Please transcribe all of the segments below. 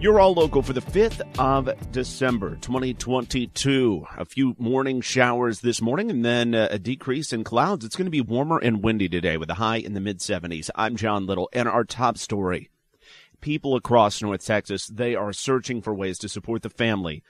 You're all local for the 5th of December, 2022. A few morning showers this morning and then uh, a decrease in clouds. It's going to be warmer and windy today with a high in the mid 70s. I'm John Little and our top story. People across North Texas, they are searching for ways to support the family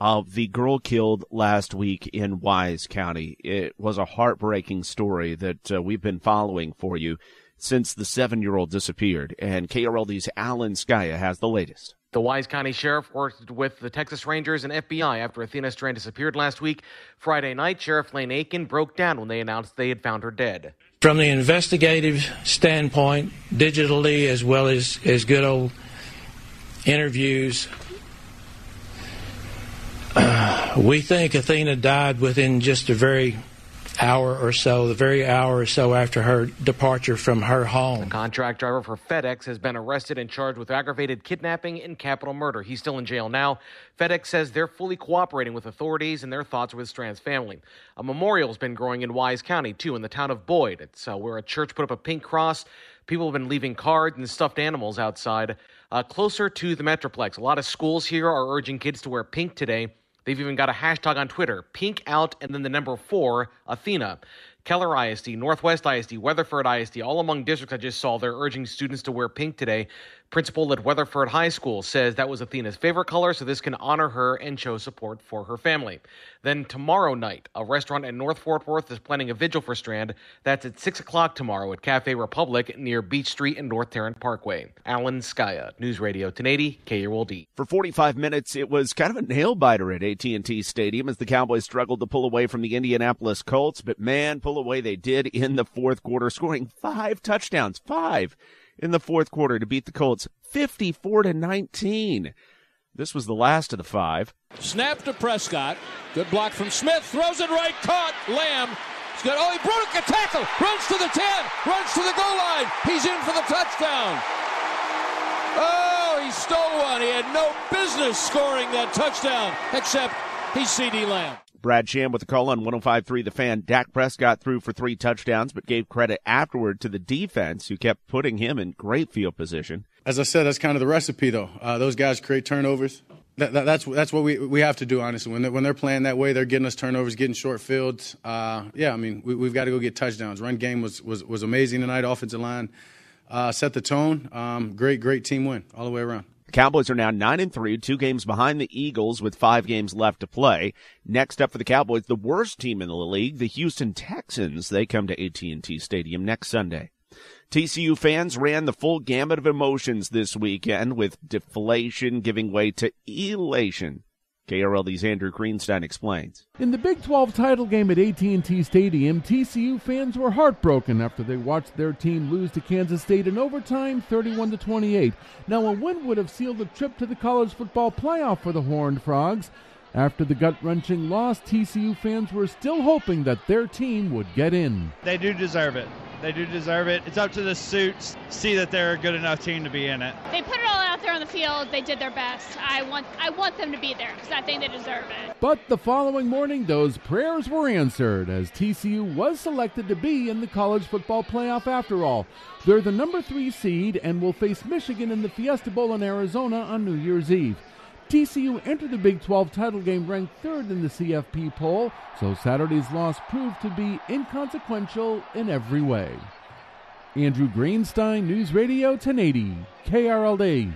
of the girl killed last week in Wise County. It was a heartbreaking story that uh, we've been following for you since the seven year old disappeared. And KRLD's Alan Scaia has the latest. The Wise County Sheriff worked with the Texas Rangers and FBI after Athena Strand disappeared last week. Friday night, Sheriff Lane Akin broke down when they announced they had found her dead. From the investigative standpoint, digitally as well as, as good old interviews, uh, we think Athena died within just a very hour or so, the very hour or so after her departure from her home. The contract driver for FedEx has been arrested and charged with aggravated kidnapping and capital murder. He's still in jail now. FedEx says they're fully cooperating with authorities and their thoughts with Strand's family. A memorial's been growing in Wise County, too, in the town of Boyd. It's uh, where a church put up a pink cross. People have been leaving cards and stuffed animals outside. Uh, closer to the Metroplex, a lot of schools here are urging kids to wear pink today. They've even got a hashtag on Twitter, pink out and then the number four, Athena. Keller ISD, Northwest ISD, Weatherford ISD, all among districts I just saw, they're urging students to wear pink today. Principal at Weatherford High School says that was Athena's favorite color, so this can honor her and show support for her family. Then tomorrow night, a restaurant in North Fort Worth is planning a vigil for Strand. That's at 6 o'clock tomorrow at Cafe Republic near Beach Street and North Tarrant Parkway. Alan Scaia, News Radio 1080, KRLD. For 45 minutes, it was kind of a nail biter at AT&T Stadium as the Cowboys struggled to pull away from the Indianapolis Colts, but man, pull away they did in the fourth quarter, scoring five touchdowns, five in the fourth quarter to beat the Colts 54 to 19. This was the last of the five. Snap to Prescott. Good block from Smith. Throws it right. Caught. Lamb. He's got, oh, he broke a tackle. Runs to the 10. Runs to the goal line. He's in for the touchdown. Oh, he stole one. He had no business scoring that touchdown, except he's CeeDee Lamb. Brad Sham with the call on 105.3 The Fan. Dak Prescott threw for three touchdowns, but gave credit afterward to the defense, who kept putting him in great field position. As I said, that's kind of the recipe, though. Uh, those guys create turnovers. That, that, that's that's what we we have to do, honestly. When they're, when they're playing that way, they're getting us turnovers, getting short fields. Uh, yeah, I mean, we, have got to go get touchdowns. Run game was was, was amazing tonight. Offensive line uh, set the tone. Um, great, great team win all the way around. The Cowboys are now 9 and 3, two games behind the Eagles with 5 games left to play. Next up for the Cowboys, the worst team in the league, the Houston Texans. They come to AT&T Stadium next Sunday. TCU fans ran the full gamut of emotions this weekend with deflation giving way to elation KRLD's Andrew Greenstein explains. In the Big 12 title game at AT&T Stadium, TCU fans were heartbroken after they watched their team lose to Kansas State in overtime 31 to 28. Now a win would have sealed a trip to the college football playoff for the Horned Frogs. After the gut wrenching loss, TCU fans were still hoping that their team would get in. They do deserve it. They do deserve it. It's up to the suits see that they're a good enough team to be in it. They put it all out there on the field. They did their best. I want I want them to be there because I think they deserve it. But the following morning, those prayers were answered as TCU was selected to be in the college football playoff after all. They're the number three seed and will face Michigan in the Fiesta Bowl in Arizona on New Year's Eve. TCU entered the Big 12 title game ranked third in the CFP poll, so Saturday's loss proved to be inconsequential in every way. Andrew Greenstein, News Radio 1080, KRLD.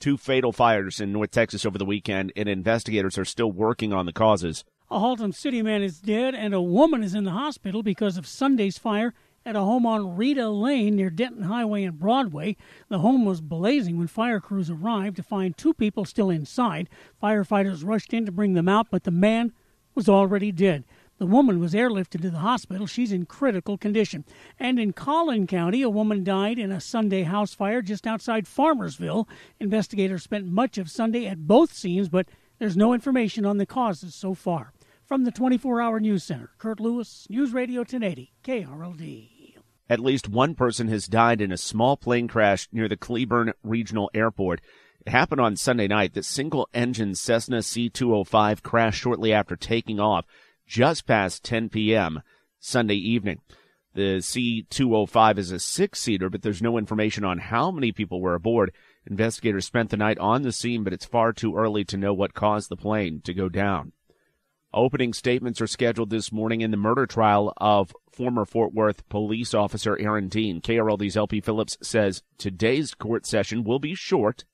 Two fatal fires in North Texas over the weekend, and investigators are still working on the causes. A Haltom City man is dead, and a woman is in the hospital because of Sunday's fire at a home on Rita Lane near Denton Highway and Broadway. The home was blazing when fire crews arrived to find two people still inside. Firefighters rushed in to bring them out, but the man was already dead. The woman was airlifted to the hospital. She's in critical condition. And in Collin County, a woman died in a Sunday house fire just outside Farmersville. Investigators spent much of Sunday at both scenes, but there's no information on the causes so far. From the 24 hour news center, Kurt Lewis, News Radio 1080, KRLD. At least one person has died in a small plane crash near the Cleburne Regional Airport. It happened on Sunday night. The single engine Cessna C 205 crashed shortly after taking off just past 10 p.m. Sunday evening. The C205 is a six seater, but there's no information on how many people were aboard. Investigators spent the night on the scene, but it's far too early to know what caused the plane to go down. Opening statements are scheduled this morning in the murder trial of former Fort Worth police officer Aaron Dean. KRLD's LP Phillips says today's court session will be short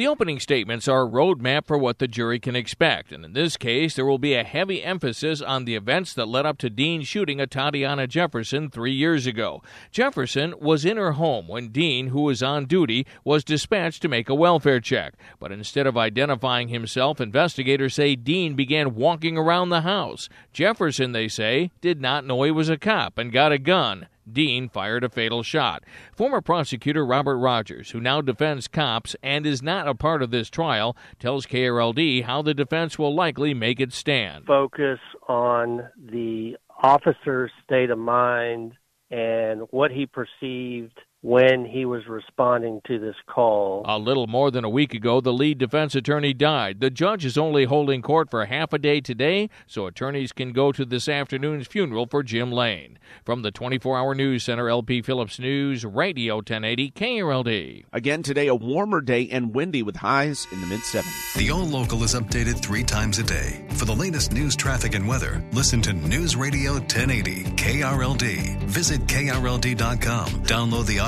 the opening statements are a roadmap for what the jury can expect, and in this case, there will be a heavy emphasis on the events that led up to Dean shooting Atatiana Jefferson three years ago. Jefferson was in her home when Dean, who was on duty, was dispatched to make a welfare check. But instead of identifying himself, investigators say Dean began walking around the house. Jefferson, they say, did not know he was a cop and got a gun. Dean fired a fatal shot. Former prosecutor Robert Rogers, who now defends cops and is not a part of this trial, tells KRLD how the defense will likely make its stand. Focus on the officer's state of mind and what he perceived when he was responding to this call. A little more than a week ago, the lead defense attorney died. The judge is only holding court for half a day today, so attorneys can go to this afternoon's funeral for Jim Lane. From the 24 hour news center, LP Phillips News, Radio 1080 KRLD. Again today, a warmer day and windy with highs in the mid 70s. The All Local is updated three times a day. For the latest news, traffic, and weather, listen to News Radio 1080 KRLD. Visit KRLD.com. Download the